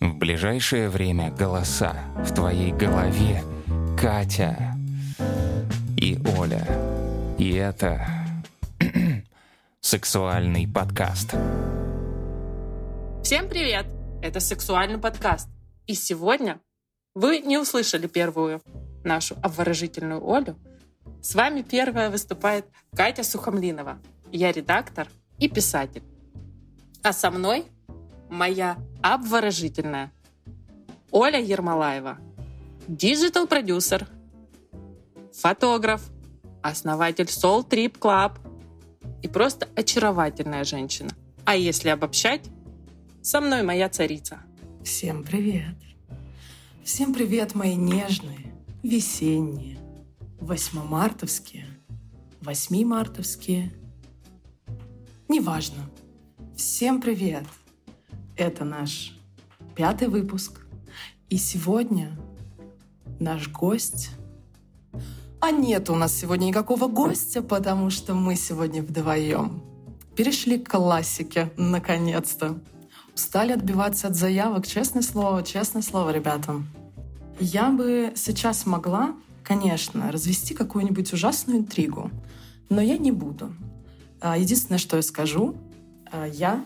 В ближайшее время голоса в твоей голове Катя и Оля. И это сексуальный подкаст. Всем привет! Это сексуальный подкаст. И сегодня вы не услышали первую нашу обворожительную Олю. С вами первая выступает Катя Сухомлинова. Я редактор и писатель. А со мной моя обворожительная Оля Ермолаева, digital-продюсер, фотограф, основатель Soul Trip Club и просто очаровательная женщина. А если обобщать, со мной моя царица. Всем привет. Всем привет, мои нежные, весенние, восьмомартовские, восьмимартовские. Неважно. Всем привет. Это наш пятый выпуск. И сегодня наш гость... А нет у нас сегодня никакого гостя, потому что мы сегодня вдвоем. Перешли к классике, наконец-то. Устали отбиваться от заявок, честное слово, честное слово, ребята. Я бы сейчас могла, конечно, развести какую-нибудь ужасную интригу, но я не буду. А, единственное, что я скажу, а, я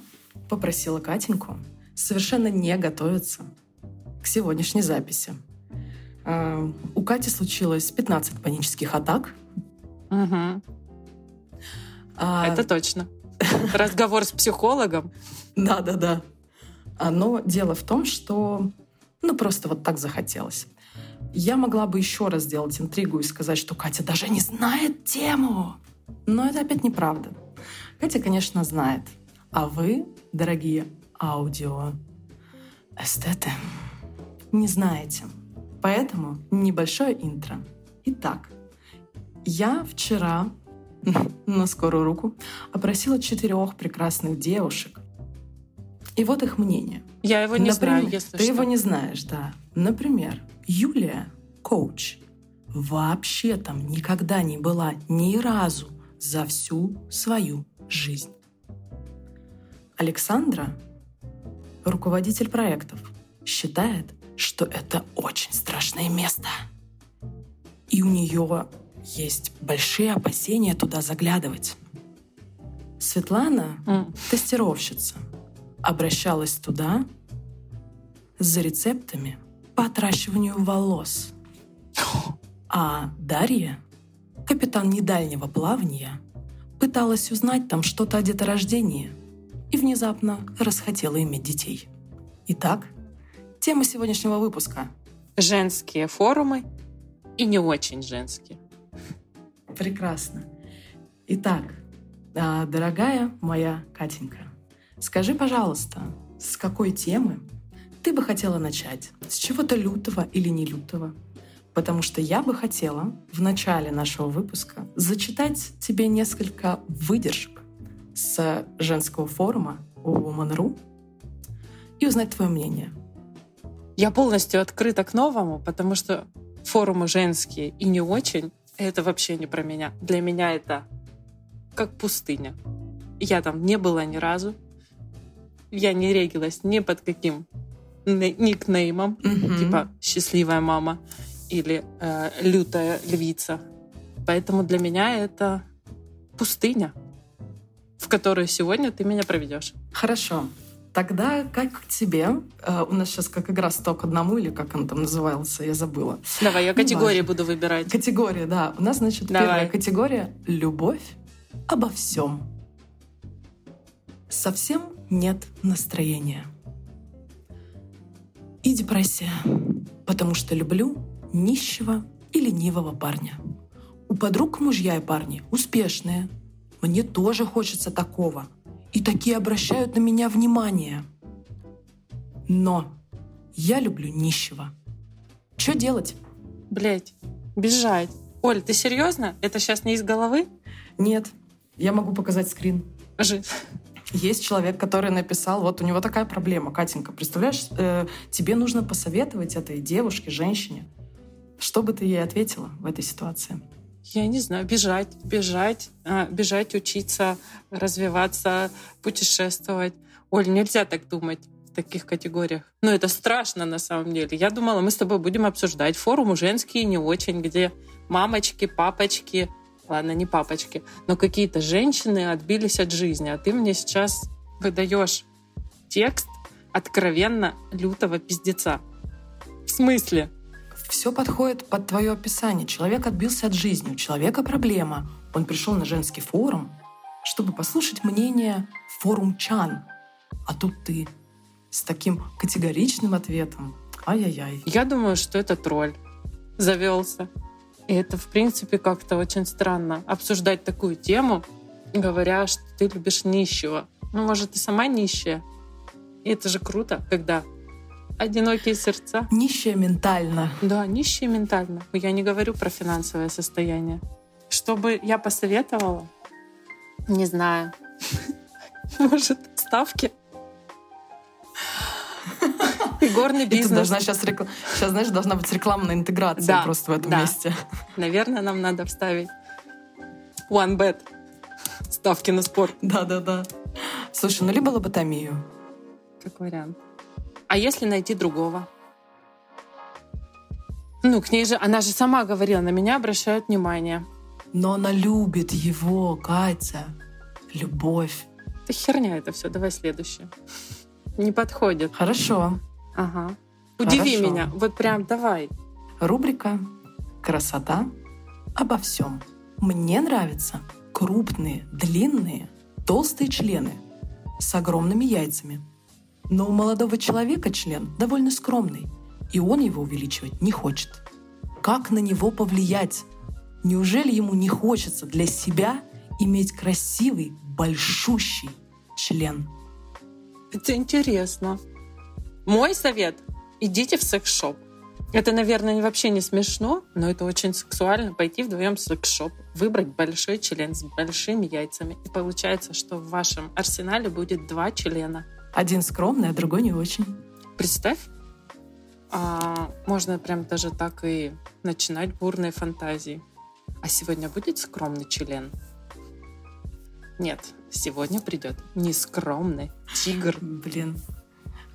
попросила Катеньку совершенно не готовиться к сегодняшней записи. А, у Кати случилось 15 панических атак. Угу. А... Это точно. Разговор с психологом. Да-да-да. Но дело в том, что ну просто вот так захотелось. Я могла бы еще раз сделать интригу и сказать, что Катя даже не знает тему. Но это опять неправда. Катя, конечно, знает. А вы, дорогие аудио эстеты, не знаете. Поэтому небольшое интро. Итак, я вчера на скорую руку опросила четырех прекрасных девушек. И вот их мнение. Я его не Например, знаю, если Ты что. его не знаешь, да. Например, Юлия, коуч, вообще там никогда не была ни разу за всю свою жизнь. Александра, руководитель проектов, считает, что это очень страшное место. И у нее есть большие опасения туда заглядывать. Светлана, mm. тестировщица, обращалась туда за рецептами по отращиванию волос. А Дарья, капитан недальнего плавания, пыталась узнать там что-то о деторождении и внезапно расхотела иметь детей. Итак, тема сегодняшнего выпуска. Женские форумы и не очень женские. Прекрасно. Итак, а, дорогая моя Катенька, скажи, пожалуйста, с какой темы ты бы хотела начать? С чего-то лютого или не лютого? потому что я бы хотела в начале нашего выпуска зачитать тебе несколько выдержек с женского форума у Woman.ru и узнать твое мнение. Я полностью открыта к новому, потому что форумы женские и не очень — это вообще не про меня. Для меня это как пустыня. Я там не была ни разу. Я не регилась ни под каким никнеймом, mm-hmm. типа «счастливая мама» или э, лютая львица. Поэтому для меня это пустыня, в которую сегодня ты меня проведешь. Хорошо. Тогда как тебе? Uh, у нас сейчас как игра «Сто к одному» или как он там назывался, я забыла. Давай, я ну, категории ну, буду выбирать. Категория, да. У нас, значит, Давай. первая категория — «Любовь обо всем». Совсем нет настроения. И депрессия, потому что люблю нищего и ленивого парня. У подруг мужья и парни успешные. Мне тоже хочется такого. И такие обращают на меня внимание. Но я люблю нищего. Что делать? Блять, бежать. Оль, ты серьезно? Это сейчас не из головы? Нет. Я могу показать скрин. Жить. Есть человек, который написал, вот у него такая проблема, Катенька, представляешь, э, тебе нужно посоветовать этой девушке, женщине, что бы ты ей ответила в этой ситуации? Я не знаю, бежать, бежать, а, бежать, учиться, развиваться, путешествовать. Оль, нельзя так думать. таких категориях. Но это страшно на самом деле. Я думала, мы с тобой будем обсуждать форумы женские не очень, где мамочки, папочки, ладно, не папочки, но какие-то женщины отбились от жизни. А ты мне сейчас выдаешь текст откровенно лютого пиздеца. В смысле? Все подходит под твое описание. Человек отбился от жизни, у человека проблема. Он пришел на женский форум, чтобы послушать мнение форумчан. А тут ты с таким категоричным ответом. Ай-яй-яй. Я думаю, что это тролль завелся. И это, в принципе, как-то очень странно обсуждать такую тему, говоря, что ты любишь нищего. Ну, может, ты сама нищая? И это же круто, когда одинокие сердца. Нищая ментально. Да, нищие ментально. Я не говорю про финансовое состояние. Что бы я посоветовала? Не знаю. Может, ставки? Горный бизнес. Это должна сейчас, рекл... сейчас, знаешь, должна быть рекламная интеграция да, просто в этом да. месте. Наверное, нам надо вставить one bet. Ставки на спорт. Да-да-да. Слушай, ну либо лоботомию. Как вариант. А если найти другого? Ну, к ней же, она же сама говорила, на меня обращают внимание. Но она любит его, Катя. Любовь. Да херня это все. Давай следующее. Не подходит. Хорошо. Ага. Удиви Хорошо. меня. Вот прям давай. Рубрика «Красота обо всем». Мне нравятся крупные, длинные, толстые члены с огромными яйцами. Но у молодого человека член довольно скромный, и он его увеличивать не хочет. Как на него повлиять? Неужели ему не хочется для себя иметь красивый, большущий член? Это интересно. Мой совет — идите в секс-шоп. Это, наверное, вообще не смешно, но это очень сексуально пойти вдвоем в секс-шоп, выбрать большой член с большими яйцами. И получается, что в вашем арсенале будет два члена. Один скромный, а другой не очень. Представь, а, можно прям даже так и начинать бурные фантазии. А сегодня будет скромный член? Нет, сегодня придет нескромный тигр. Блин,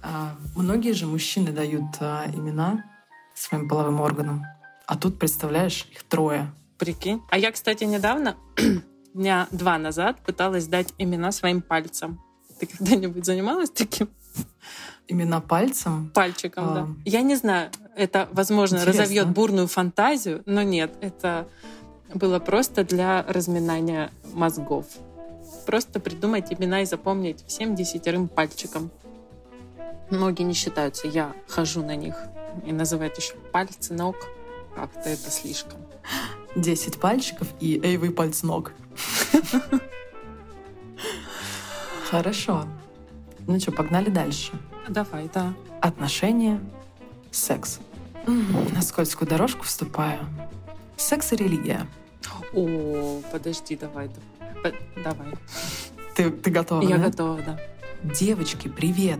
а, многие же мужчины дают а, имена своим половым органам. А тут, представляешь, их трое. Прикинь. А я, кстати, недавно, дня два назад, пыталась дать имена своим пальцам. Ты когда-нибудь занималась таким? Имена пальцем? Пальчиком, а... да. Я не знаю, это, возможно, Интересно. разовьет бурную фантазию, но нет, это было просто для разминания мозгов. Просто придумать имена и запомнить всем десятерым пальчиком. Многие не считаются. Я хожу на них и называют еще пальцы ног. Как-то это слишком. Десять пальчиков и эй, вы пальцы ног. Хорошо. Ну что, погнали дальше. Давай, да. Отношения, секс. На скользкую дорожку вступаю. Секс и религия. О, подожди, давай. Давай. Ты, ты готова? Я да? готова, да. Девочки, привет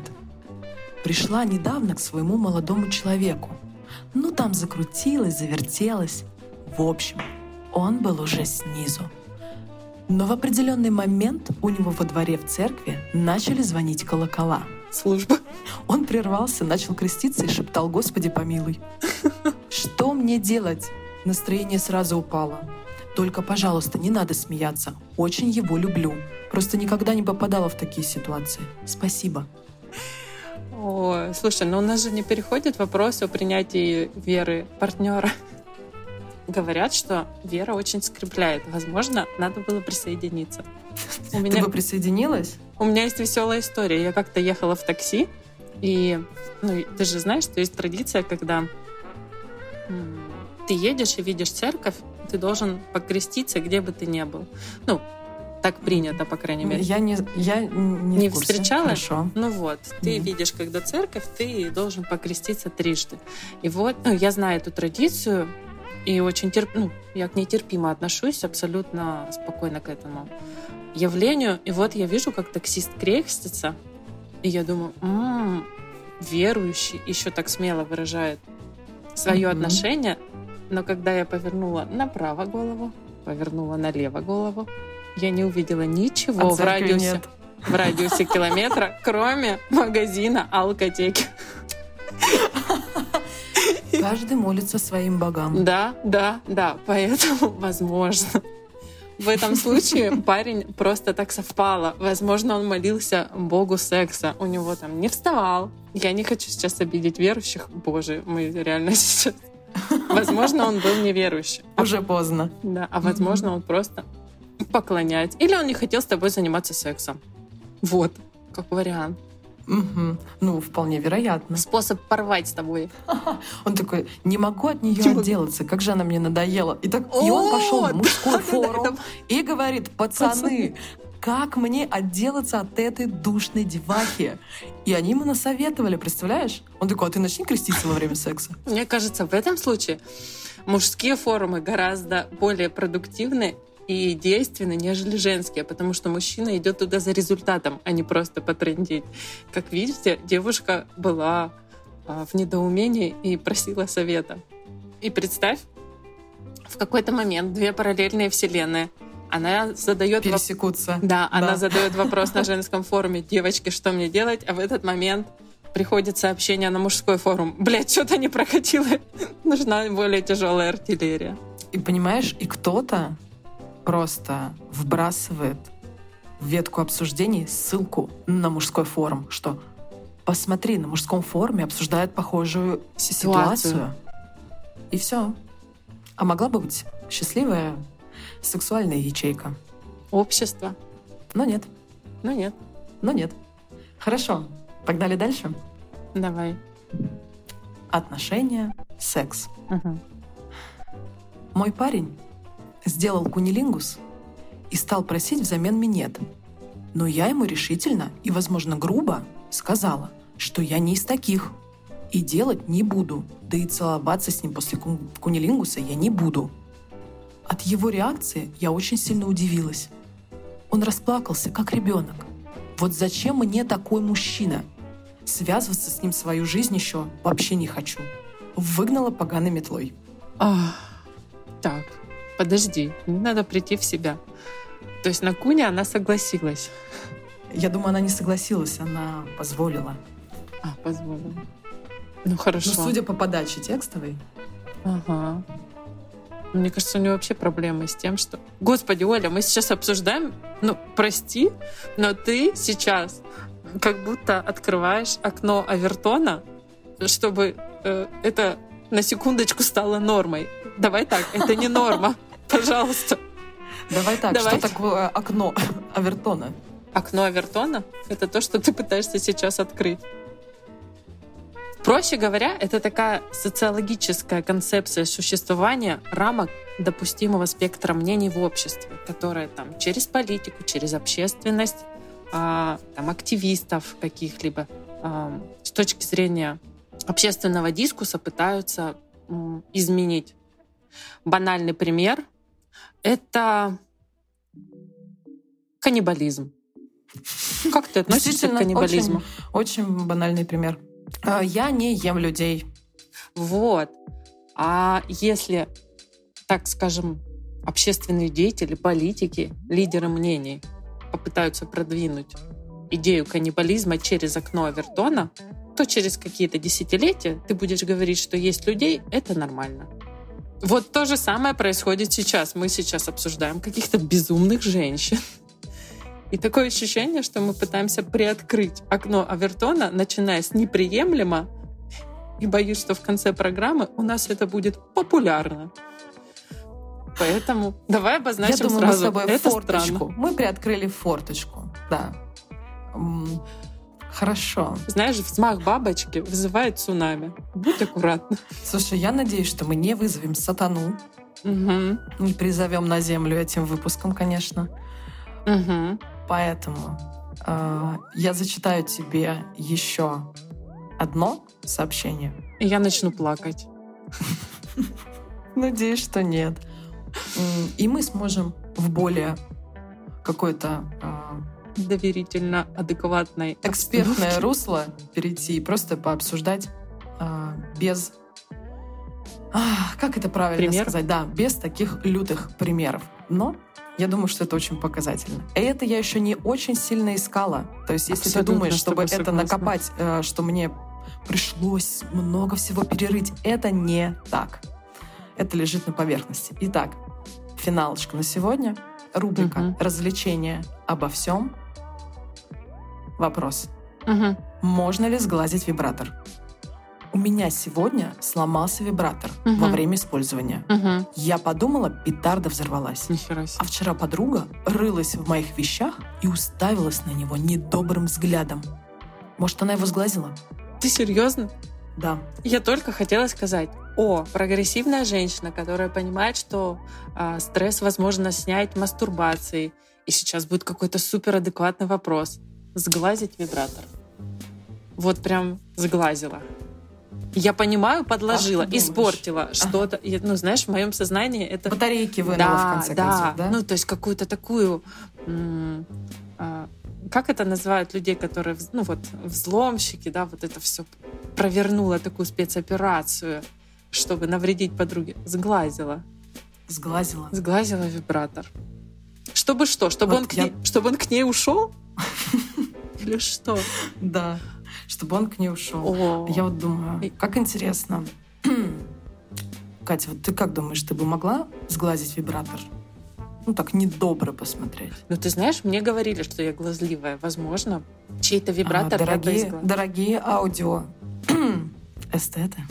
пришла недавно к своему молодому человеку. Ну, там закрутилась, завертелась. В общем, он был уже снизу. Но в определенный момент у него во дворе в церкви начали звонить колокола. Служба. Он прервался, начал креститься и шептал «Господи, помилуй». Что мне делать? Настроение сразу упало. Только, пожалуйста, не надо смеяться. Очень его люблю. Просто никогда не попадала в такие ситуации. Спасибо. О, слушай, но у нас же не переходит вопрос о принятии веры партнера. Говорят, что вера очень скрепляет. Возможно, надо было присоединиться. У меня... Ты бы присоединилась? У меня есть веселая история. Я как-то ехала в такси, и ну, ты же знаешь, что есть традиция, когда ты едешь и видишь церковь, ты должен покреститься, где бы ты ни был. Ну, так принято, по крайней мере. Я не, я не, не встречала. Хорошо. Ну вот, ты mm. видишь, когда церковь, ты должен покреститься трижды. И вот, ну, я знаю эту традицию и очень терп, ну, я к ней терпимо отношусь, абсолютно спокойно к этому явлению. И вот я вижу, как таксист крестится, и я думаю, м-м, верующий еще так смело выражает свое mm-hmm. отношение, но когда я повернула направо голову, повернула налево голову, я не увидела ничего а в радиусе. Нет. в радиусе километра, кроме магазина алкотеки. Каждый молится своим богам. Да, да, да. Поэтому, возможно, в этом случае парень просто так совпало. Возможно, он молился богу секса. У него там не вставал. Я не хочу сейчас обидеть верующих. Боже, мы реально сейчас... Возможно, он был неверующий. Уже поздно. Да, а возможно, он просто поклоняется. Или он не хотел с тобой заниматься сексом. Вот, как вариант. Угу. Ну, вполне вероятно. Способ порвать с тобой. Он такой, не могу от нее отделаться, как же она мне надоела. И, так, и он пошел в мужской форум и говорит, пацаны, как мне отделаться от этой душной девахи? И они ему насоветовали, представляешь? Он такой, а ты начни креститься во время секса. Мне кажется, в этом случае мужские форумы гораздо более продуктивны и действенны, нежели женские, потому что мужчина идет туда за результатом, а не просто потрендить. Как видите, девушка была а, в недоумении и просила совета. И представь, в какой-то момент две параллельные вселенные. Она задает пересекутся. Воп... Да, она да. задает вопрос на женском форуме: девочки, что мне делать? А в этот момент приходит сообщение на мужской форум. Блять, что-то не прокатило. Нужна более тяжелая артиллерия. И понимаешь, и кто-то просто вбрасывает в ветку обсуждений ссылку на мужской форум, что посмотри, на мужском форуме обсуждают похожую ситуацию. ситуацию. И все. А могла бы быть счастливая сексуальная ячейка. Общество. Но нет. Но нет. Но нет. Хорошо. Погнали дальше? Давай. Отношения, секс. Угу. Мой парень сделал кунилингус и стал просить взамен минет. Но я ему решительно и, возможно, грубо сказала, что я не из таких и делать не буду, да и целоваться с ним после кунилингуса я не буду. От его реакции я очень сильно удивилась. Он расплакался, как ребенок. Вот зачем мне такой мужчина? Связываться с ним свою жизнь еще вообще не хочу. Выгнала поганой метлой. Ах, так, подожди, мне надо прийти в себя. То есть на Куне она согласилась? Я думаю, она не согласилась, она позволила. А, позволила. Ну хорошо. Ну, судя по подаче текстовой. Ага. Мне кажется, у нее вообще проблемы с тем, что... Господи, Оля, мы сейчас обсуждаем... Ну, прости, но ты сейчас как будто открываешь окно Авертона, чтобы э, это на секундочку стало нормой. Давай так, это не норма. Пожалуйста. Давай так, Давай. что такое окно Авертона? Окно Авертона — это то, что ты пытаешься сейчас открыть. Проще говоря, это такая социологическая концепция существования рамок допустимого спектра мнений в обществе, которая там через политику, через общественность, а, там, активистов каких-либо а, с точки зрения общественного дискуса пытаются м, изменить. Банальный пример — это каннибализм. Как ты относишься к каннибализму? Очень, очень банальный пример. А, я не ем людей. Вот. А если, так скажем, общественные деятели, политики, лидеры мнений попытаются продвинуть идею каннибализма через окно Авертона, то через какие-то десятилетия ты будешь говорить, что есть людей, это нормально. Вот то же самое происходит сейчас. Мы сейчас обсуждаем каких-то безумных женщин. И такое ощущение, что мы пытаемся приоткрыть окно Авертона, начиная с неприемлемо, и боюсь, что в конце программы у нас это будет популярно. Поэтому давай обозначим Я думаю, сразу. Мы с тобой это форточку. Странно. Мы приоткрыли форточку, да. Хорошо. Знаешь, взмах бабочки вызывает цунами. Будь аккуратна. Слушай, я надеюсь, что мы не вызовем сатану. Угу. Не призовем на землю этим выпуском, конечно. Угу. Поэтому э, я зачитаю тебе еще одно сообщение. И я начну плакать. Надеюсь, что нет. И мы сможем в более какой-то э, доверительно адекватной экспертное русло перейти и просто пообсуждать э, без а, как это правильно Пример? сказать? Да, без таких лютых примеров. Но Я думаю, что это очень показательно. И это я еще не очень сильно искала. То есть, если Абсолютно ты думаешь, чтобы это согласна. накопать, э, что мне пришлось много всего перерыть, это не так. Это лежит на поверхности. Итак, финалочка на сегодня. Рубрика Мгм. «Развлечения обо всем». Вопрос. Мгм. Можно ли сглазить вибратор? У меня сегодня сломался вибратор Мгм. во время использования. Мгм. Я подумала, петарда взорвалась. Нихера А себе. вчера подруга рылась в моих вещах и уставилась на него недобрым взглядом. Может, она его сглазила? Ты серьезно? Да. Я только хотела сказать, о, прогрессивная женщина, которая понимает, что а, стресс возможно снять мастурбацией. И сейчас будет какой-то суперадекватный вопрос. Сглазить вибратор. Вот прям сглазила. Я понимаю, подложила, думаешь? испортила что-то. И, Ну, знаешь, в моем сознании это Батарейки вынула, да, в конце да. концов, да? Ну, то есть какую-то такую... а, как это называют людей, которые, ну вот, взломщики, да, вот это все провернула такую спецоперацию, чтобы навредить подруге. Сглазила. Сглазила. Сглазила вибратор. Чтобы что? Чтобы, Вот он, к я- ней, чтобы он к ней ушел? Или что? Да. Чтобы он к ней ушел. О, Я вот думаю, как интересно. Катя, вот ты как думаешь, ты бы могла сглазить вибратор? Ну, так недобро посмотреть. Ну, ты знаешь, мне говорили, что я глазливая. Возможно, чей-то вибратор А, я бы дорогие, дорогие аудио эстеты,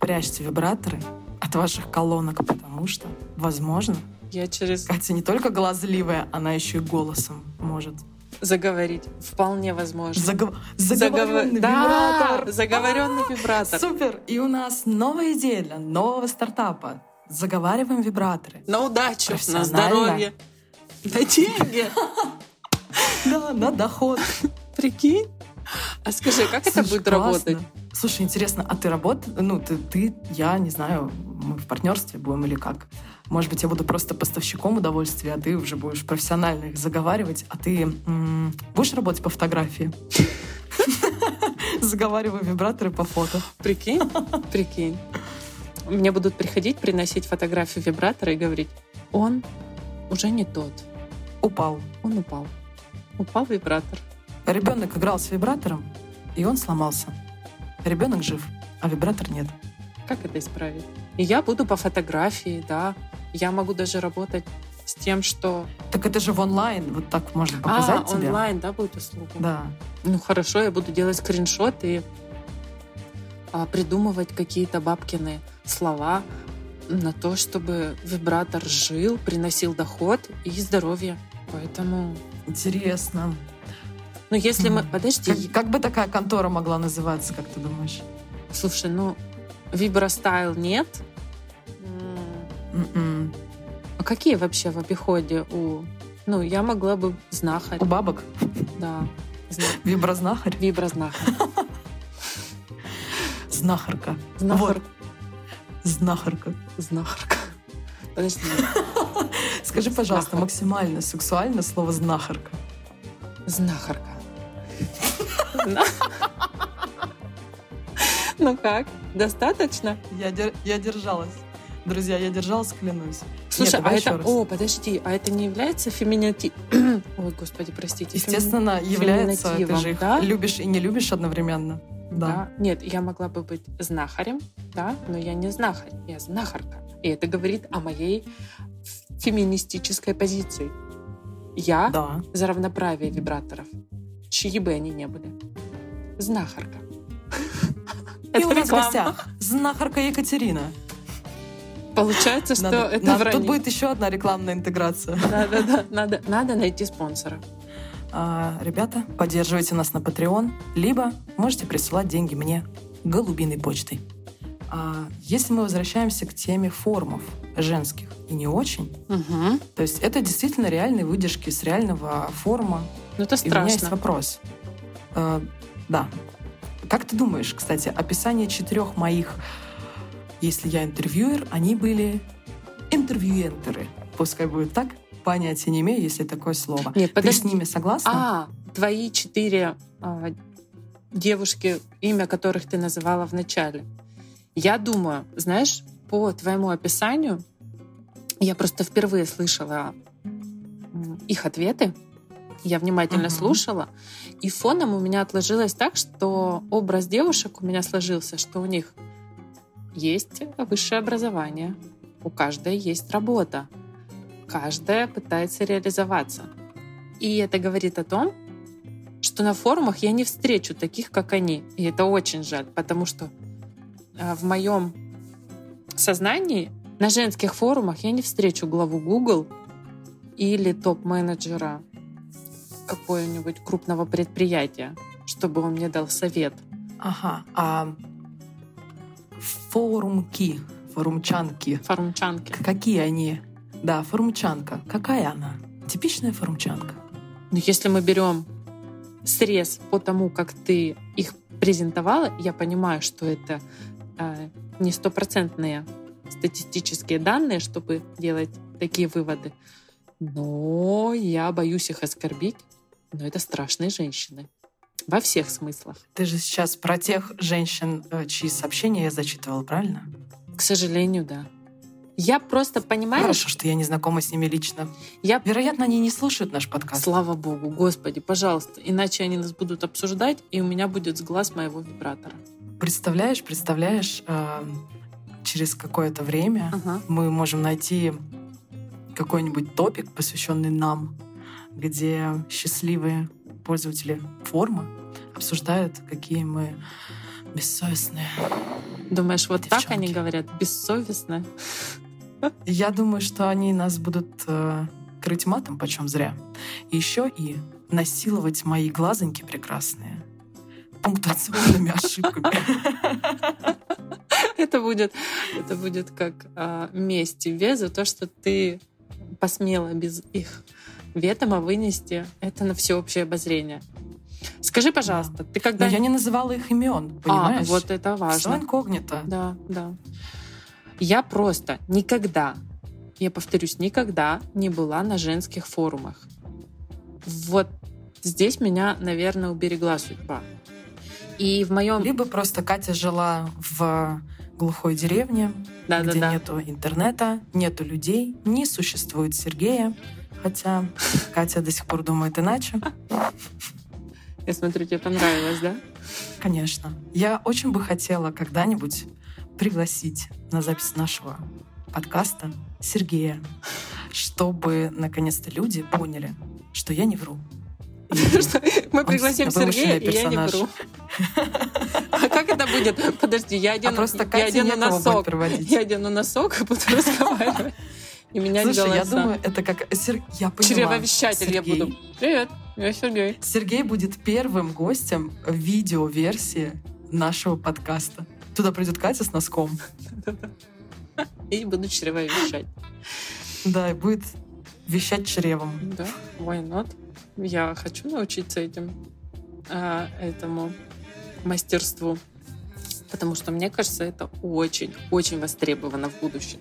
прячьте вибраторы от ваших колонок, потому что, возможно, Я через Катя не только глазливая, она еще и голосом может. Заговорить. Вполне возможно. Загов- Заговоренный Да, вибратор. заговоренный вибратор. Супер! И у нас новая идея для нового стартапа. Заговариваем вибраторы. На удачу, на здоровье, на деньги. Да, на доход. Прикинь? А скажи, как это будет работать? Слушай, интересно, а ты работаешь? Ну, ты, ты, я, не знаю, мы в партнерстве будем или как? Может быть, я буду просто поставщиком удовольствия, а ты уже будешь профессионально их заговаривать, а ты м, будешь работать по фотографии? Заговариваю вибраторы по фото. Прикинь? Прикинь. Мне будут приходить, приносить фотографию вибратора и говорить, он уже не тот. Упал. Он упал. Упал вибратор. Ребенок играл с вибратором, и он сломался. Ребенок жив, а вибратор нет. Как это исправить? И я буду по фотографии, да. Я могу даже работать с тем, что... Так это же в онлайн, вот так можно показать а, тебе. онлайн, да, будет услуга? Да. Ну хорошо, я буду делать скриншоты а, придумывать какие-то бабкины слова на то, чтобы вибратор жил, приносил доход и здоровье. Поэтому, Интересно. ну если мы, подожди, Как, как бы такая контора могла называться, как ты думаешь? слушай, ну вибростайл нет. М, М-м. А какие вообще в обиходе у, ну я могла бы знахарь, У бабок да, зна- вибрознахарь. вибрознахарь, Знахарка. знахар, Вот. Знахарка. знахарка. Подожди, Скажи, пожалуйста, максимально сексуально слово знахарка. Знахарка. Зна- Ну как? Достаточно? Я, дер- я держалась. Друзья, я держалась, клянусь. Слушай, Нет, а это... раз. О, подожди, а это не является феминити... Ой, господи, простите. Естественно, феми- является. Ты же их да? любишь и не любишь одновременно. Да. Да. Нет, я могла бы быть знахарем, да, но я не знахарь, я знахарка. И это говорит о моей феминистической позиции. Я Да. за равноправие вибраторов, чьи бы они ни были. Знахарка. И Это у нас в реклама. гостях знахарка Екатерина. Получается, что Надо- это надо-. Тут будет еще одна рекламная интеграция. Да, да, да. Надо, надо найти спонсора. А, ребята, поддерживайте нас на Patreon, либо можете присылать деньги мне голубиной почтой. А, если мы возвращаемся к теме формов женских и не очень, Угу. то есть это действительно реальные выдержки с реального форума. Ну, это И у меня есть страшно. вопрос. А, да. Как ты думаешь, кстати, описание четырех моих, если я интервьюер, они были интервьюентеры. Пускай будет так. Понятия не имею, если такое слово. Нет, Ты с подожди. ними согласна? А, твои четыре а, девушки, имя которых ты называла в начале. Я думаю, знаешь, по твоему описанию, я просто впервые слышала их ответы. Я внимательно uh-huh. слушала. И фоном у меня отложилось так, что образ девушек у меня сложился, что у них есть высшее образование, у каждой есть работа, каждая пытается реализоваться. И это говорит о том, что на форумах я не встречу таких, как они. И это очень жаль, потому что а, в моем сознании на женских форумах я не встречу главу Google или топ-менеджера какого-нибудь крупного предприятия, чтобы он мне дал совет. Ага, а форумки, форумчанки. Форумчанки. Какие они? Да, форумчанка. Какая она? Типичная форумчанка. Ну, если мы берем срез по тому, как ты их презентовала, я понимаю, что это э, не стопроцентные статистические данные, чтобы делать такие выводы. Но я боюсь их оскорбить. Но это страшные женщины. Во всех смыслах. Ты же сейчас про тех женщин, э, чьи сообщения я зачитывала, правильно? К сожалению, да. Я просто понимаю... Хорошо, что я не знакома с ними лично. Я... Вероятно, они не слушают наш подкаст. Слава богу, господи, пожалуйста. Иначе они нас будут обсуждать, и у меня будет сглаз моего вибратора. Представляешь, представляешь, э, через какое-то время ага. мы можем найти какой-нибудь топик, посвященный нам, где счастливые пользователи формы обсуждают, какие мы бессовестные. Думаешь, вот девчонки. так они говорят, бессовестно? Я думаю, что они нас будут э, крыть матом почем зря. И еще и насиловать мои глазоньки прекрасные пунктуационными ошибками. Это будет, это будет как а, месть тебе за то, что ты посмела без их ветома вынести это на всеобщее обозрение. Скажи, пожалуйста, да. ты когда... Но я не называла их имен, понимаешь? А, вот это важно. Все инкогнито. Да, да. Я просто никогда, я повторюсь, никогда не была на женских форумах. Вот здесь меня, наверное, уберегла судьба. И в моем... Либо просто Катя жила в глухой деревне, да, где да, да. нету интернета, нету людей, не существует Сергея, хотя Катя до сих пор думает иначе. Я смотрю, тебе понравилось, да? Конечно. Я очень бы хотела когда-нибудь пригласить на запись нашего подкаста Сергея, чтобы наконец-то люди поняли, что я не вру. Мы пригласим Сергея, и я не вру. А как это будет? Подожди, я одену, а я одену носок. Я одену носок и буду разговаривать. И меня Слушай, я думаю, это как... Я поняла. Чревовещатель я буду. Привет, я Сергей. Сергей будет первым гостем видеоверсии нашего подкаста. Туда придет Катя с носком. И буду чревовещать. Да, и будет вещать чревом. Да, why not? Я хочу научиться этим, а, этому мастерству, потому что мне кажется, это очень-очень востребовано в будущем.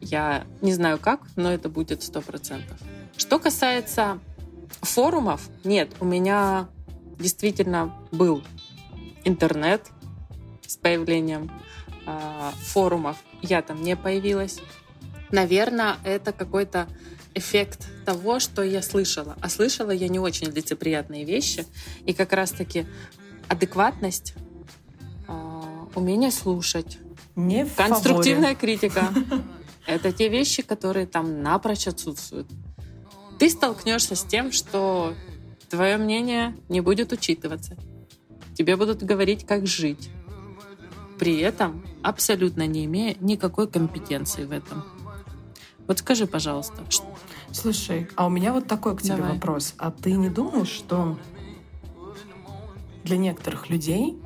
Я не знаю как, но это будет сто процентов. Что касается форумов, нет, у меня действительно был интернет с появлением э, форумов. Я там не появилась. Наверное, это какой-то эффект того, что я слышала. А слышала я не очень лицеприятные вещи. И как раз-таки адекватность, э, умение слушать, не конструктивная фаворе. критика. Это те вещи, которые там напрочь отсутствуют. Ты столкнешься с тем, что твое мнение не будет учитываться. Тебе будут говорить, как жить. При этом абсолютно не имея никакой компетенции в этом. Вот скажи, пожалуйста. Слушай, а у меня вот такой к тебе Давай. вопрос. А ты не думаешь, что для некоторых людей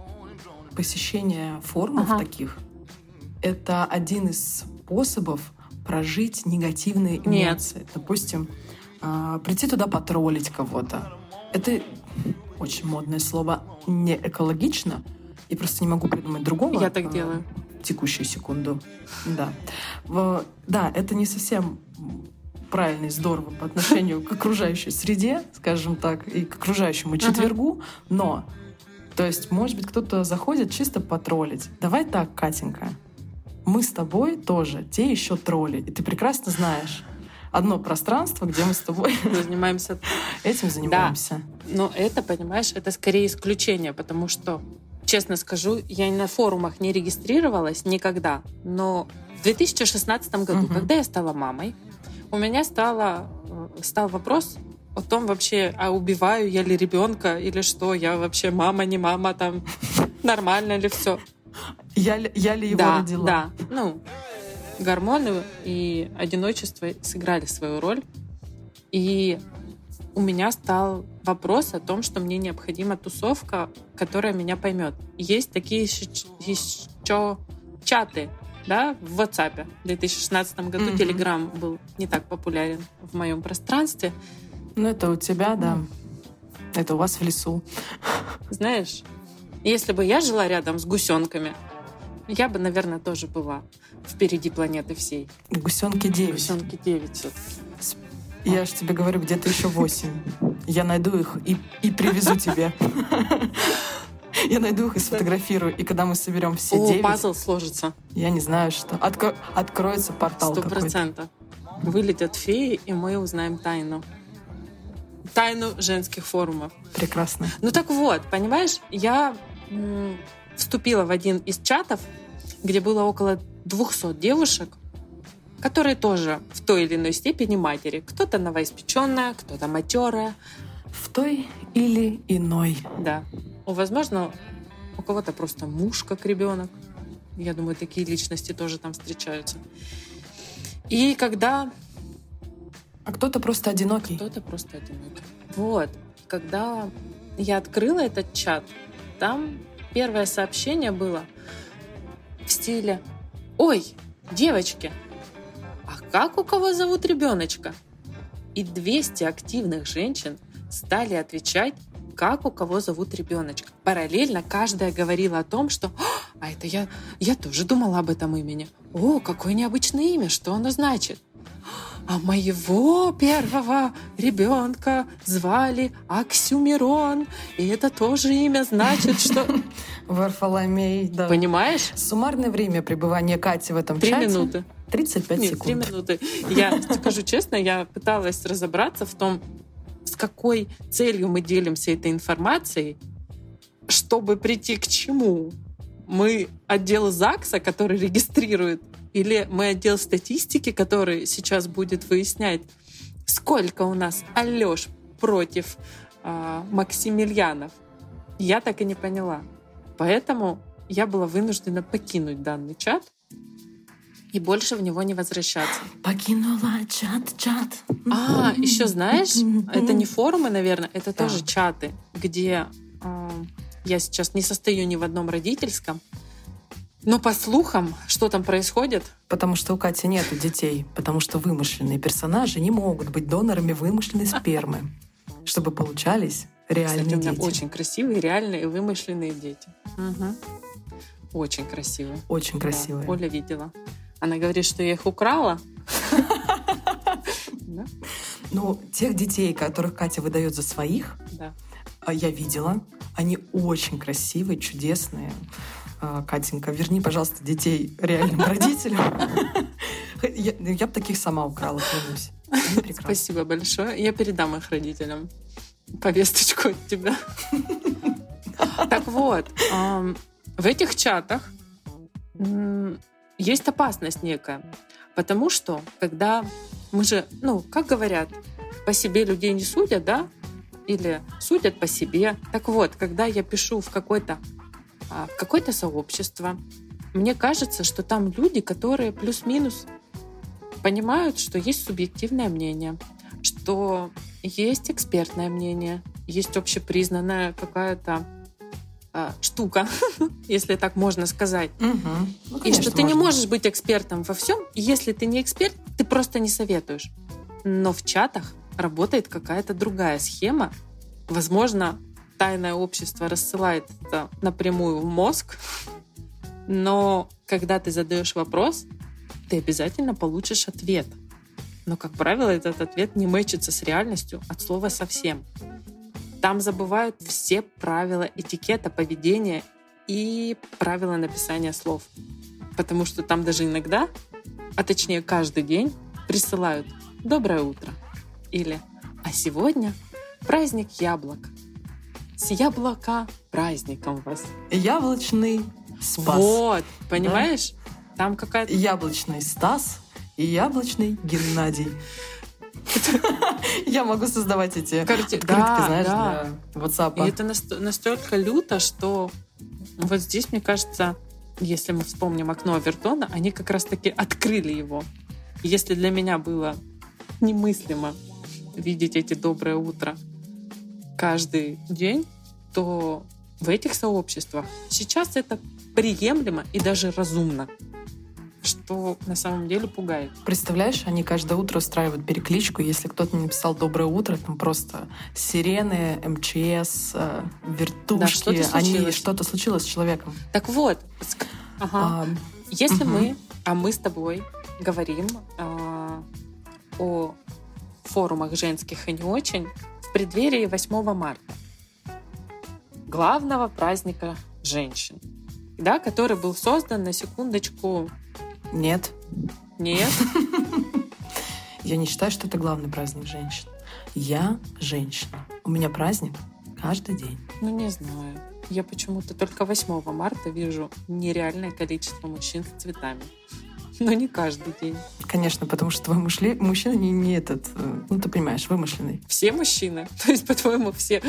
посещение форумов ага. таких это один из способов прожить негативные эмоции. Нет. Допустим, э, прийти туда потроллить кого-то. Это очень модное слово не экологично. Я просто не могу придумать другого. Я так делаю. текущую секунду. Да. В, да, это не совсем правильно и здорово по отношению к окружающей среде, скажем так, и к окружающему четвергу, но то есть, может быть, кто-то заходит чисто потроллить. Давай так, Катенька, мы с тобой тоже те еще тролли. И ты прекрасно знаешь, одно пространство, где мы с тобой занимаемся этим занимаемся. Да. Но это, понимаешь, это скорее исключение, потому что, честно скажу, я на форумах не регистрировалась никогда, но в 2016 году, угу. когда я стала мамой, у меня стало, э, стал вопрос о том вообще, а убиваю я ли ребенка или что, я вообще мама, не мама, там нормально ли все. Я, я ли его да, родила? Да, ну, гормоны и одиночество сыграли свою роль. И у меня стал вопрос о том, что мне необходима тусовка, которая меня поймет. Есть такие еще, еще чаты, да, в WhatsApp. В 2016 году mm-hmm. Telegram был не так популярен в моем пространстве. Ну, это у тебя, да. Это у вас в лесу. Знаешь, если бы я жила рядом с гусенками, я бы, наверное, тоже была впереди планеты всей. Гусенки 9. Гусенки 9 все-таки. Я же тебе говорю, где-то еще 8. Я найду их и, и привезу тебе. Я найду их и сфотографирую. И когда мы соберем все 9... пазл сложится. Я не знаю, что. Откро... Откроется портал Сто процентов. Вылетят феи, и мы узнаем тайну. Тайну женских форумов. Прекрасно. Ну так вот, понимаешь, я вступила в один из чатов, где было около 200 девушек, которые тоже в той или иной степени матери. Кто-то новоиспеченная, кто-то матерая. В той или иной. Да. Возможно, у кого-то просто муж как ребенок. Я думаю, такие личности тоже там встречаются. И когда... А кто-то просто одинокий. Кто-то просто одинокий. Вот. Когда я открыла этот чат, там первое сообщение было в стиле «Ой, девочки, а как у кого зовут ребеночка?» И 200 активных женщин стали отвечать, как у кого зовут ребеночка. Параллельно каждая говорила о том, что «А это я, я тоже думала об этом имени. О, какое необычное имя, что оно значит?» А моего первого ребенка звали Аксюмирон, и это тоже имя значит, что... Варфоломей, да. Понимаешь? Суммарное время пребывания Кати в этом Три чате? минуты. 35 Нет, секунд. три минуты. Я скажу честно, я пыталась разобраться в том, с какой целью мы делимся этой информацией, чтобы прийти к чему. Мы отдел ЗАГСа, который регистрирует или мы отдел статистики, который сейчас будет выяснять, сколько у нас Алёш против э, Максимilianов, я так и не поняла. Поэтому я была вынуждена покинуть данный чат и больше в него не возвращаться. Покинула чат, чат. А, еще знаешь, это не форумы, наверное, это да. тоже чаты, где э, я сейчас не состою ни в одном родительском, но по слухам, что там происходит? Потому что у Кати нет детей, потому что вымышленные персонажи не могут быть донорами вымышленной спермы, чтобы получались реальные Кстати, у меня дети. очень красивые, реальные вымышленные дети. Угу. Очень красивые. Очень красивые. Да, Оля видела. Она говорит, что я их украла. Ну, тех детей, которых Катя выдает за своих, а, я видела. Они очень красивые, чудесные. А, Катенька, верни, пожалуйста, детей реальным родителям. Я, бы таких сама украла, клянусь. Спасибо большое. Я передам их родителям повесточку от тебя. Так вот, в этих чатах есть опасность некая. Потому что, когда мы же, ну, как говорят, по себе людей не судят, да? Или судят по себе. Так вот, когда я пишу в какой-то в какое-то сообщество, мне кажется, что там люди, которые плюс-минус понимают, что есть субъективное мнение, что есть экспертное мнение, есть общепризнанная какая-то а, штука, если так можно сказать. Угу. Ну, и что ты можно. не можешь быть экспертом во всем, и если ты не эксперт, ты просто не советуешь. Но в чатах работает какая-то другая схема. Возможно, тайное общество рассылает это напрямую в мозг, но когда ты задаешь вопрос, ты обязательно получишь ответ. Но, как правило, этот ответ не мэчится с реальностью от слова совсем. Там забывают все правила этикета, поведения и правила написания слов. Потому что там даже иногда, а точнее каждый день, присылают доброе утро. Или а сегодня праздник яблок. С яблока праздником вас. Яблочный спас. Вот, понимаешь? Там какая-то... Яблочный Стас и яблочный Геннадий. Я могу создавать эти открытки, да, знаешь, да. для WhatsApp. И это наст- настолько люто, что вот здесь, мне кажется, если мы вспомним окно Авертона, они как раз-таки открыли его. Если для меня было немыслимо видеть эти доброе утро каждый день, то в этих сообществах сейчас это приемлемо и даже разумно, что на самом деле пугает. Представляешь, они каждое утро устраивают перекличку. Если кто-то не написал «Доброе утро», там просто сирены, МЧС, э, вертушки. Да, что-то они случилось. что-то случилось с человеком. Так вот, ага. А, Если Мгм. мы, а мы с тобой говорим а, о форумах женских и не очень преддверии 8 марта, главного праздника женщин, да, который был создан на секундочку. нет, Нет, я не считаю, что это главный праздник женщин. Я женщина. У меня праздник каждый день. ну не знаю. Я почему-то только 8 марта вижу нереальное количество мужчин с цветами. Но не каждый день. Конечно, потому что твой мушли- мужчина не, не этот, э, ну ты понимаешь, вымышленный. Все мужчины. То есть, по-твоему, все,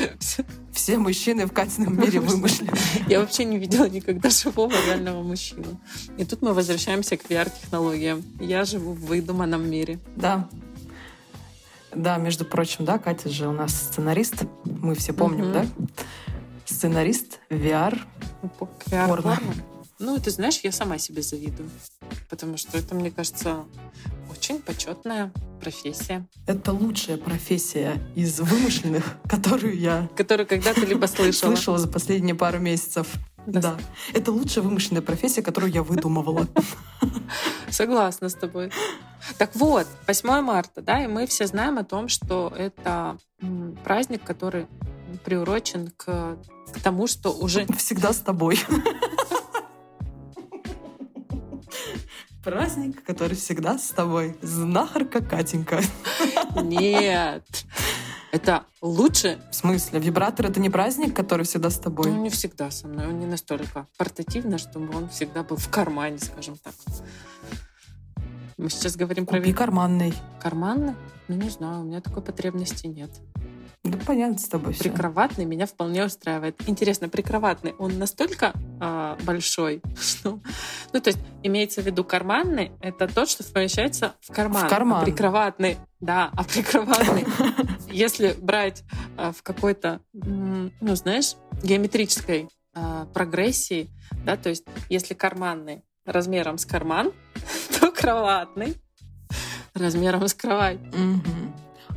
все мужчины в Катином мире вымышлены. Я вообще не видела никогда живого реального мужчину. И тут мы возвращаемся к VR-технологиям. Я живу в выдуманном мире. Да. Да, между прочим, да, Катя же у нас сценарист. Мы все помним, Мгм. да? Сценарист, VR. Ну, VR Порно. порно. Ну, ты знаешь, я сама себе завидую. Потому что это, мне кажется, очень почетная профессия, Это лучшая профессия из вымышленных, которую я которую когда-то либо слышала. слышала за последние пару месяцев. Да. Да. Это лучшая вымышленная профессия, которую я выдумывала. Согласна с тобой. Так вот, 8 марта, да, и мы все знаем о том, что это праздник, который приурочен к, к тому, что уже Всегда с тобой. Праздник, который всегда с тобой. Знахарка Катенька. Нет. Это лучше, В смысле, вибратор — это не праздник, который всегда с ну, тобой? не всегда со мной. Он не настолько портативно, чтобы он всегда был в кармане, скажем так. Мы сейчас говорим про Купи карманный. карманный. Ну, не знаю, у меня такой потребности нет. Да понятно с тобой все. Прикроватный меня вполне устраивает. Интересно, прикроватный, он настолько а, большой, что... Ну, то есть, имеется в виду карманный, это тот, что помещается в карман. В карман. А прикроватный, да, а прикроватный, если брать а, в какой-то, ну, знаешь, геометрической а, прогрессии, да, то есть, если карманный размером с карман, то кроватный размером с кровать.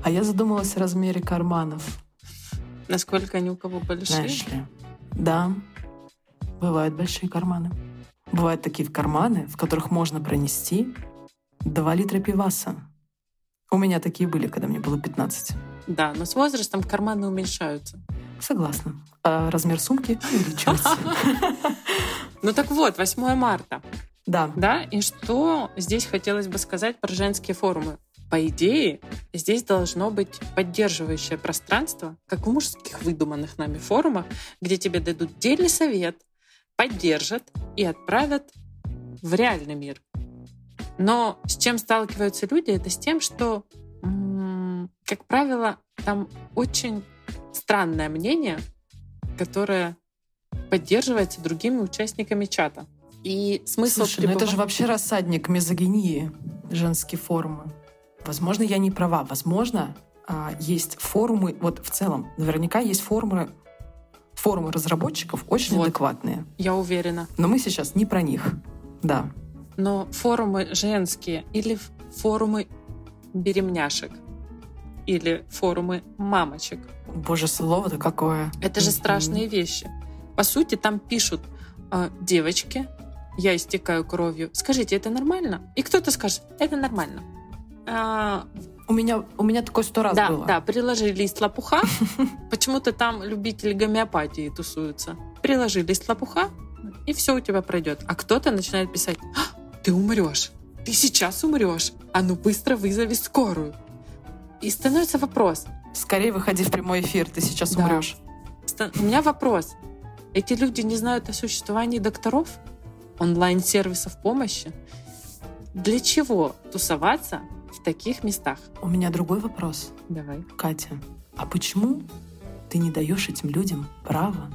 А я задумалась о размере карманов. Насколько они у кого большие? Знаешь ли? Да, бывают большие карманы. Бывают такие карманы, в которых можно пронести 2 литра пиваса. У меня такие были, когда мне было 15. Да, но с возрастом карманы уменьшаются. Согласна. А размер сумки увеличивается. Ну так вот, 8 марта, Да. да, и что здесь хотелось бы сказать про женские форумы? По идее, здесь должно быть поддерживающее пространство, как в мужских выдуманных нами форумах, где тебе дадут дельный совет, поддержат и отправят в реальный мир. Но с чем сталкиваются люди, это с тем, что, как правило, там очень странное мнение, которое поддерживается другими участниками чата. И смысл Слушай, ну это же вообще рассадник мизогинии, женские форумы. Возможно, я не права. Возможно, а, есть форумы, вот в целом, наверняка есть форумы, форумы разработчиков очень Вот. адекватные. Я уверена. Но мы сейчас не про них. Да. Но форумы женские или форумы беремняшек или форумы мамочек. Боже, слово-то какое. Это же страшные вещи. По сути, там пишут э, девочки, я истекаю кровью. Скажите, это нормально? И кто-то скажет, это нормально. А, У меня, у меня такое сто раз да, было. да, приложи лист лопуха. Почему-то там любители гомеопатии тусуются. Приложи лист лопуха, и все у тебя пройдет. А кто-то начинает писать, «А, ты умрешь. Ты сейчас умрешь. А ну быстро вызови скорую. И становится вопрос. Скорее выходи в прямой эфир, ты сейчас Да. умрешь. У меня вопрос. Эти люди не знают о существовании докторов, онлайн-сервисов помощи. Для чего тусоваться в таких местах? У меня другой вопрос, Давай. Катя. А почему ты не даешь этим людям право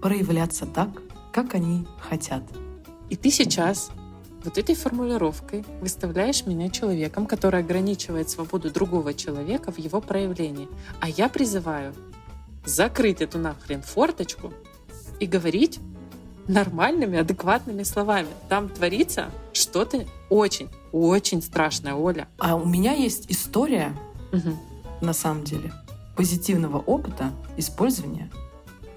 проявляться так, как они хотят? И ты сейчас вот этой формулировкой выставляешь меня человеком, который ограничивает свободу другого человека в его проявлении. А я призываю закрыть эту нахрен форточку и говорить нормальными, адекватными словами. Там творится что-то очень, очень страшное, Оля. А у меня есть история, Мгм. на самом деле, позитивного опыта использования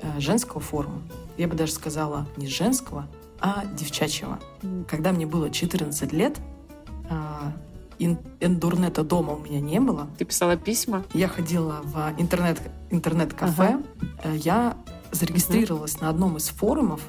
э, женского форума. Я бы даже сказала не женского, а девчачьего. Когда мне было 14 лет, а, ин- эндурнета дома у меня не было. Ты писала письма? Я ходила в интернет, интернет-кафе. Э, Я зарегистрировалась на одном из форумов,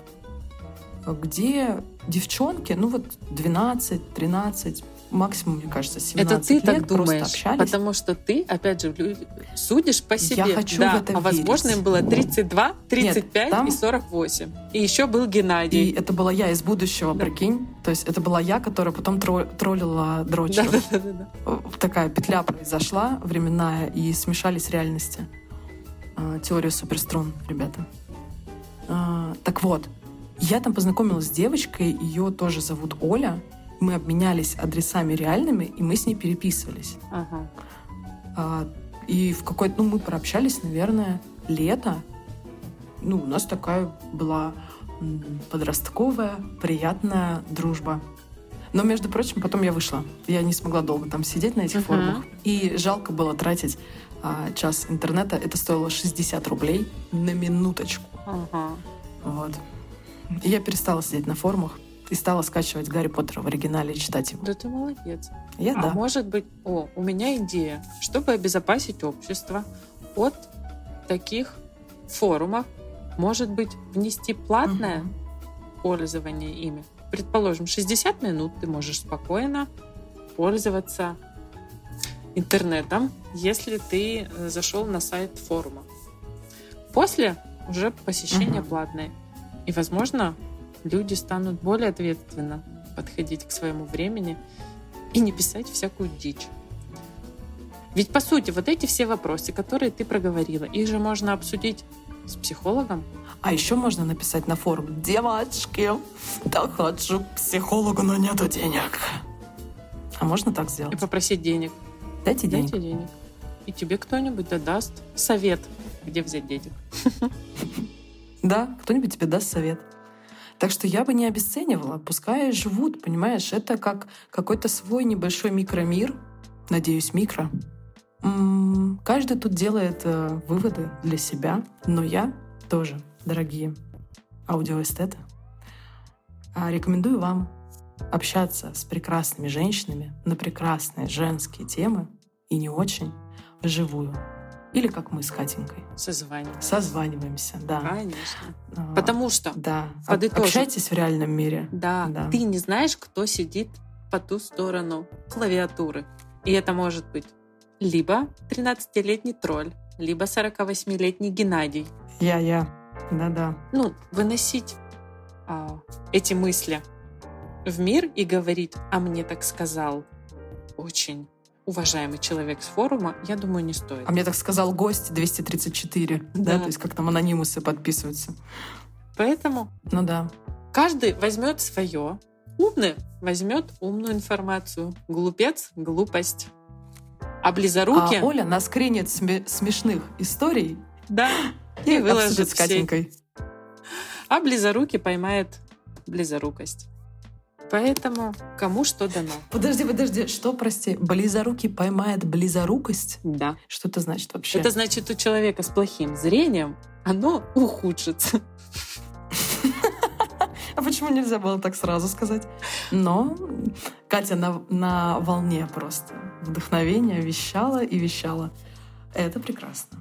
где девчонки, ну вот 12, 13, максимум, мне кажется, 17 Это ты лет так просто думаешь, общались. потому что ты, опять же, судишь по себе. хочу да, в это а возможно, верить. им было 32, 35 там- и 48. И еще был И Геннадий. это была я из будущего, Да. прикинь. То есть это была я, которая потом тро- троллила дрочеров. Да-да-да. Э, Такая петля произошла временная, и смешались реальности. А, Теория суперструн, ребята. А, Так вот, я там познакомилась с девочкой, ее тоже зовут Оля. Мы обменялись адресами реальными, и мы с ней переписывались. Ага. А, И в какой-то, ну, мы прообщались, наверное, лето. Ну, у нас такая была подростковая, приятная дружба. Но, между прочим, потом я вышла. Я не смогла долго там сидеть на этих Мгм. форумах. И жалко было тратить а, час интернета. Это стоило 60 рублей на минуточку. Ага. Вот. Я перестала сидеть на форумах и стала скачивать Гарри Поттера в оригинале и читать его. Да ты молодец. Я А да. может быть, о, у меня идея, чтобы обезопасить общество от таких форумов, может быть, внести платное Мгм. пользование ими. Предположим, 60 минут ты можешь спокойно пользоваться интернетом, если ты э, зашел на сайт форума. После уже посещение Мгм. платное. И, возможно, люди станут более ответственно подходить к своему времени и не писать всякую дичь. Ведь, по сути, вот эти все вопросы, которые ты проговорила, их же можно обсудить с психологом. А еще можно написать на форум «Девочки, так хочу к психологу, но нету денег». А можно так и сделать? попросить денег. Дайте денег. Дайте денег. И тебе кто-нибудь даст совет, где взять денег. Да, кто-нибудь тебе даст совет. Так что я бы не обесценивала. Пускай живут, понимаешь? Это как какой-то свой небольшой микромир. Надеюсь, микро. М, Каждый тут делает э, выводы для себя. Но я тоже, дорогие аудиоэстеты, а, рекомендую вам общаться с прекрасными женщинами на прекрасные женские темы и не очень вживую. Или как мы с Катенькой. Созванивать. Созваниваемся, да. Конечно. А, Потому что, Да. Подытожим. Общайтесь в реальном мире. да, Да. ты не знаешь, кто сидит по ту сторону клавиатуры. И это может быть либо 13-летний тролль, либо 48-летний Геннадий. Я-я. Да-да. ну, выносить а, эти мысли в мир и говорить, а мне так сказал очень уважаемый человек с форума, я думаю, не стоит. А мне так сказал гость 234. Да. Да. то есть как там анонимусы подписываются. Поэтому Ну да. каждый возьмет свое. Умный возьмет умную информацию. Глупец — глупость. А близоруки, А Оля наскринит сме- смешных историй да, и, и выложит с. Катенькой. а близоруки поймает близорукость. Поэтому кому что дано. Подожди, подожди, что, прости, близорукий поймает близорукость? Да. Что это значит вообще? Это значит, у человека с плохим зрением оно ухудшится. А почему нельзя было так сразу сказать? Но Катя на, на волне просто вдохновения вещала и вещала. Это прекрасно.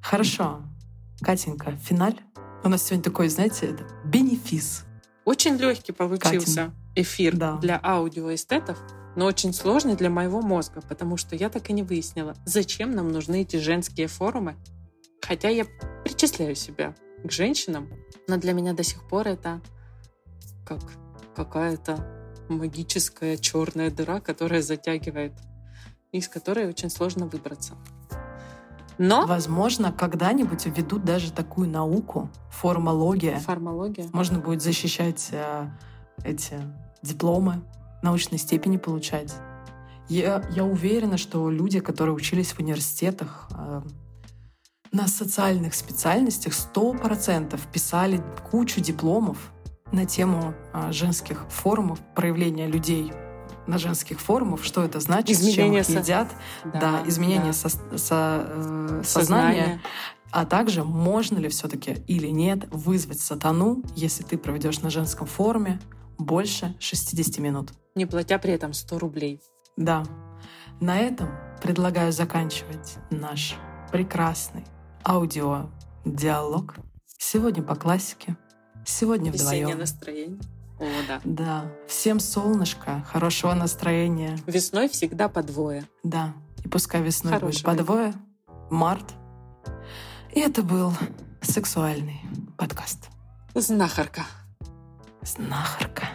Хорошо. Катенька, финаль. У нас сегодня такой, знаете, это бенефис. Очень легкий получился эфир Да. для аудиоэстетов. но очень сложный для моего мозга, потому что я так и не выяснила, зачем нам нужны эти женские форумы. Хотя я причисляю себя к женщинам, но для меня до сих пор это как какая-то магическая черная дыра, которая затягивает, из которой очень сложно выбраться. Но... Возможно, когда-нибудь введут даже такую науку, формология. Формология. Можно будет защищать э, эти дипломы, научной степени получать. Я, я уверена, что люди, которые учились в университетах, э, на социальных специальностях сто процентов писали кучу дипломов на тему а, женских форумов, проявления людей на женских форумах, что это значит, изменение с чем их едят, да, да изменение да. Со, со, э, сознания, а также можно ли все-таки или нет вызвать сатану, если ты проведешь на женском форуме больше 60 минут. Не платя при этом 100 рублей. Да. На этом предлагаю заканчивать наш прекрасный аудиодиалог. Сегодня по классике. Сегодня Весеннее вдвоем. настроение. О, да. Всем солнышко, хорошего настроения. Весной всегда по двое. Да. И пускай весной Хорошего. будет по двое. Март. И это был сексуальный подкаст. Знахарка. Знахарка.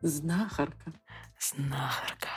Знахарка. Знахарка.